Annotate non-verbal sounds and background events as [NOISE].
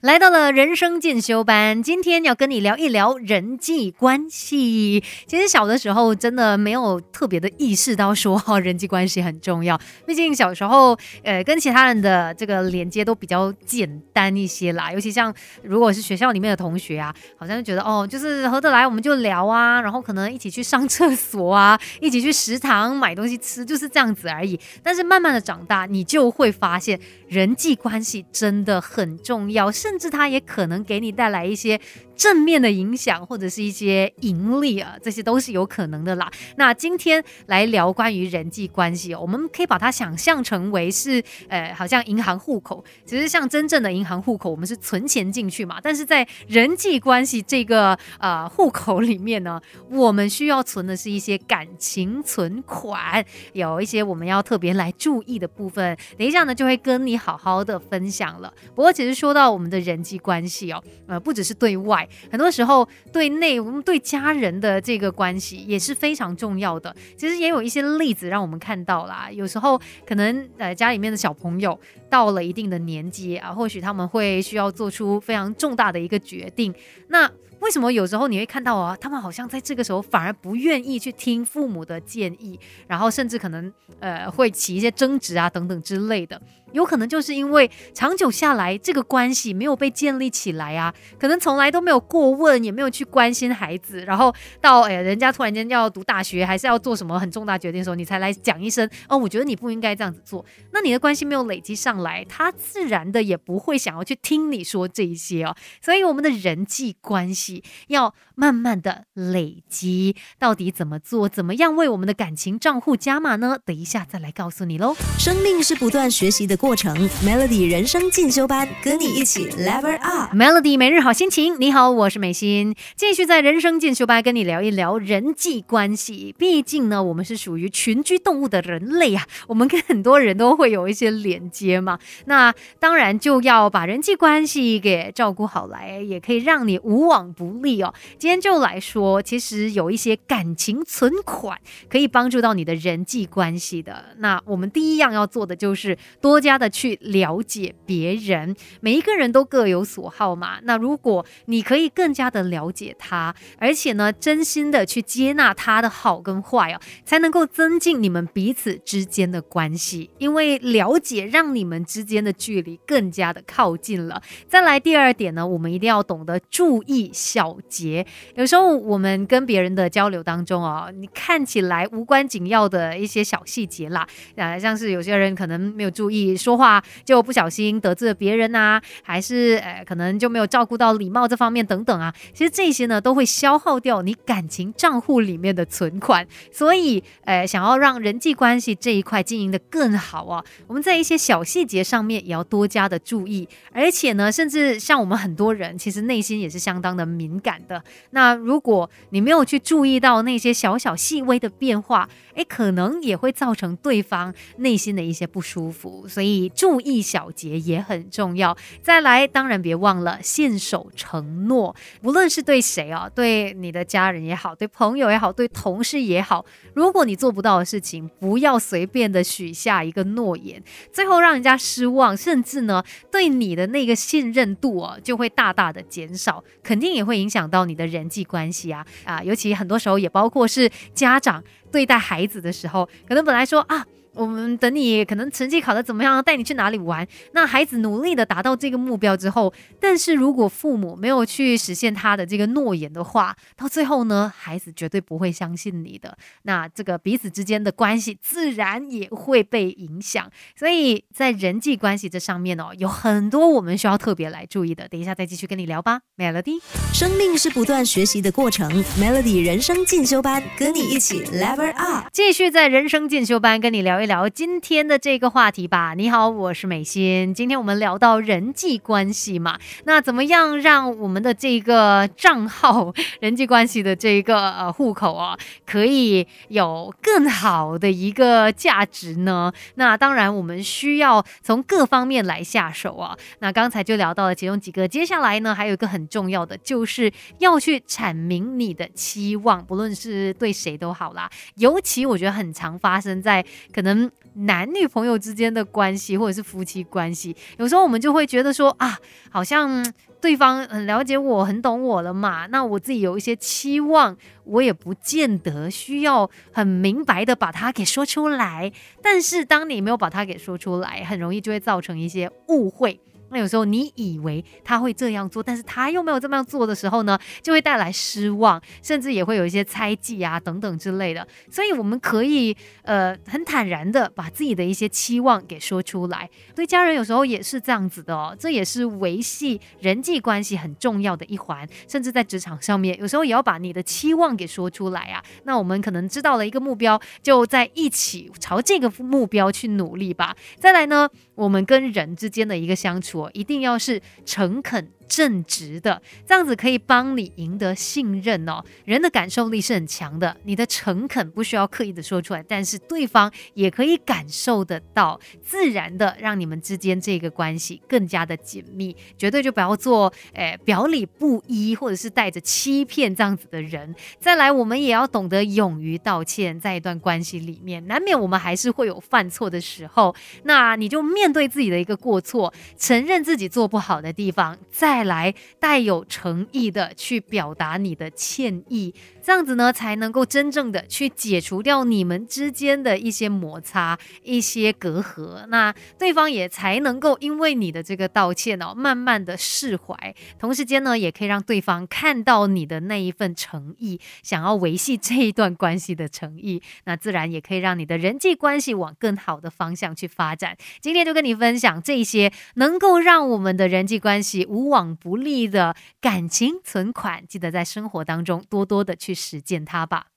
来到了人生进修班，今天要跟你聊一聊人际关系。其实小的时候真的没有特别的意识到说哈人际关系很重要，毕竟小时候呃跟其他人的这个连接都比较简单一些啦。尤其像如果是学校里面的同学啊，好像就觉得哦就是合得来我们就聊啊，然后可能一起去上厕所啊，一起去食堂买东西吃，就是这样子而已。但是慢慢的长大，你就会发现人际关系真的很重要，甚至它也可能给你带来一些。正面的影响或者是一些盈利啊，这些都是有可能的啦。那今天来聊关于人际关系哦，我们可以把它想象成为是，呃，好像银行户口。其实像真正的银行户口，我们是存钱进去嘛。但是在人际关系这个呃户口里面呢，我们需要存的是一些感情存款，有一些我们要特别来注意的部分。等一下呢，就会跟你好好的分享了。不过其实说到我们的人际关系哦，呃，不只是对外。很多时候，对内我们对家人的这个关系也是非常重要的。其实也有一些例子让我们看到啦。有时候可能呃家里面的小朋友到了一定的年纪啊，或许他们会需要做出非常重大的一个决定。那为什么有时候你会看到啊，他们好像在这个时候反而不愿意去听父母的建议，然后甚至可能呃会起一些争执啊等等之类的。有可能就是因为长久下来，这个关系没有被建立起来啊，可能从来都没有过问，也没有去关心孩子，然后到哎人家突然间要读大学，还是要做什么很重大决定的时候，你才来讲一声哦，我觉得你不应该这样子做。那你的关系没有累积上来，他自然的也不会想要去听你说这一些哦。所以我们的人际关系要慢慢的累积，到底怎么做，怎么样为我们的感情账户加码呢？等一下再来告诉你喽。生命是不断学习的。过程 Melody 人生进修班，跟你一起 Level Up。Melody 每日好心情，你好，我是美心，继续在人生进修班跟你聊一聊人际关系。毕竟呢，我们是属于群居动物的人类啊，我们跟很多人都会有一些连接嘛。[LAUGHS] 那当然就要把人际关系给照顾好来，也可以让你无往不利哦。今天就来说，其实有一些感情存款可以帮助到你的人际关系的。那我们第一样要做的就是多加。他的去了解别人，每一个人都各有所好嘛。那如果你可以更加的了解他，而且呢，真心的去接纳他的好跟坏哦，才能够增进你们彼此之间的关系。因为了解让你们之间的距离更加的靠近了。再来第二点呢，我们一定要懂得注意小节。有时候我们跟别人的交流当中哦，你看起来无关紧要的一些小细节啦，啊，像是有些人可能没有注意。说话就不小心得罪了别人呐，还是呃可能就没有照顾到礼貌这方面等等啊，其实这些呢都会消耗掉你感情账户里面的存款，所以呃想要让人际关系这一块经营的更好啊，我们在一些小细节上面也要多加的注意，而且呢，甚至像我们很多人其实内心也是相当的敏感的，那如果你没有去注意到那些小小细微的变化，诶，可能也会造成对方内心的一些不舒服，所以。以注意小节也很重要。再来，当然别忘了信守承诺，无论是对谁啊，对你的家人也好，对朋友也好，对同事也好，如果你做不到的事情，不要随便的许下一个诺言，最后让人家失望，甚至呢，对你的那个信任度啊，就会大大的减少，肯定也会影响到你的人际关系啊啊，尤其很多时候也包括是家长对待孩子的时候，可能本来说啊。我们等你可能成绩考得怎么样，带你去哪里玩？那孩子努力的达到这个目标之后，但是如果父母没有去实现他的这个诺言的话，到最后呢，孩子绝对不会相信你的。那这个彼此之间的关系自然也会被影响。所以在人际关系这上面哦，有很多我们需要特别来注意的。等一下再继续跟你聊吧，Melody。生命是不断学习的过程，Melody 人生进修班跟你一起 Level Up，继续在人生进修班跟你聊。聊今天的这个话题吧。你好，我是美心。今天我们聊到人际关系嘛，那怎么样让我们的这个账号 [LAUGHS] 人际关系的这个呃户口啊，可以有更好的一个价值呢？那当然，我们需要从各方面来下手啊。那刚才就聊到了其中几个，接下来呢，还有一个很重要的，就是要去阐明你的期望，不论是对谁都好啦。尤其我觉得很常发生在可能。男女朋友之间的关系，或者是夫妻关系，有时候我们就会觉得说啊，好像对方很了解我，很懂我了嘛。那我自己有一些期望，我也不见得需要很明白的把它给说出来。但是当你没有把它给说出来，很容易就会造成一些误会。那有时候你以为他会这样做，但是他又没有这么样做的时候呢，就会带来失望，甚至也会有一些猜忌啊等等之类的。所以我们可以呃很坦然的把自己的一些期望给说出来。对家人有时候也是这样子的哦，这也是维系人际关系很重要的一环。甚至在职场上面，有时候也要把你的期望给说出来啊。那我们可能知道了一个目标，就在一起朝这个目标去努力吧。再来呢，我们跟人之间的一个相处。一定要是诚恳。正直的，这样子可以帮你赢得信任哦。人的感受力是很强的，你的诚恳不需要刻意的说出来，但是对方也可以感受得到，自然的让你们之间这个关系更加的紧密。绝对就不要做诶表里不一或者是带着欺骗这样子的人。再来，我们也要懂得勇于道歉，在一段关系里面，难免我们还是会有犯错的时候，那你就面对自己的一个过错，承认自己做不好的地方，再。带来带有诚意的去表达你的歉意，这样子呢才能够真正的去解除掉你们之间的一些摩擦、一些隔阂，那对方也才能够因为你的这个道歉哦，慢慢的释怀。同时间呢，也可以让对方看到你的那一份诚意，想要维系这一段关系的诚意，那自然也可以让你的人际关系往更好的方向去发展。今天就跟你分享这些能够让我们的人际关系无往。不利的感情存款，记得在生活当中多多的去实践它吧。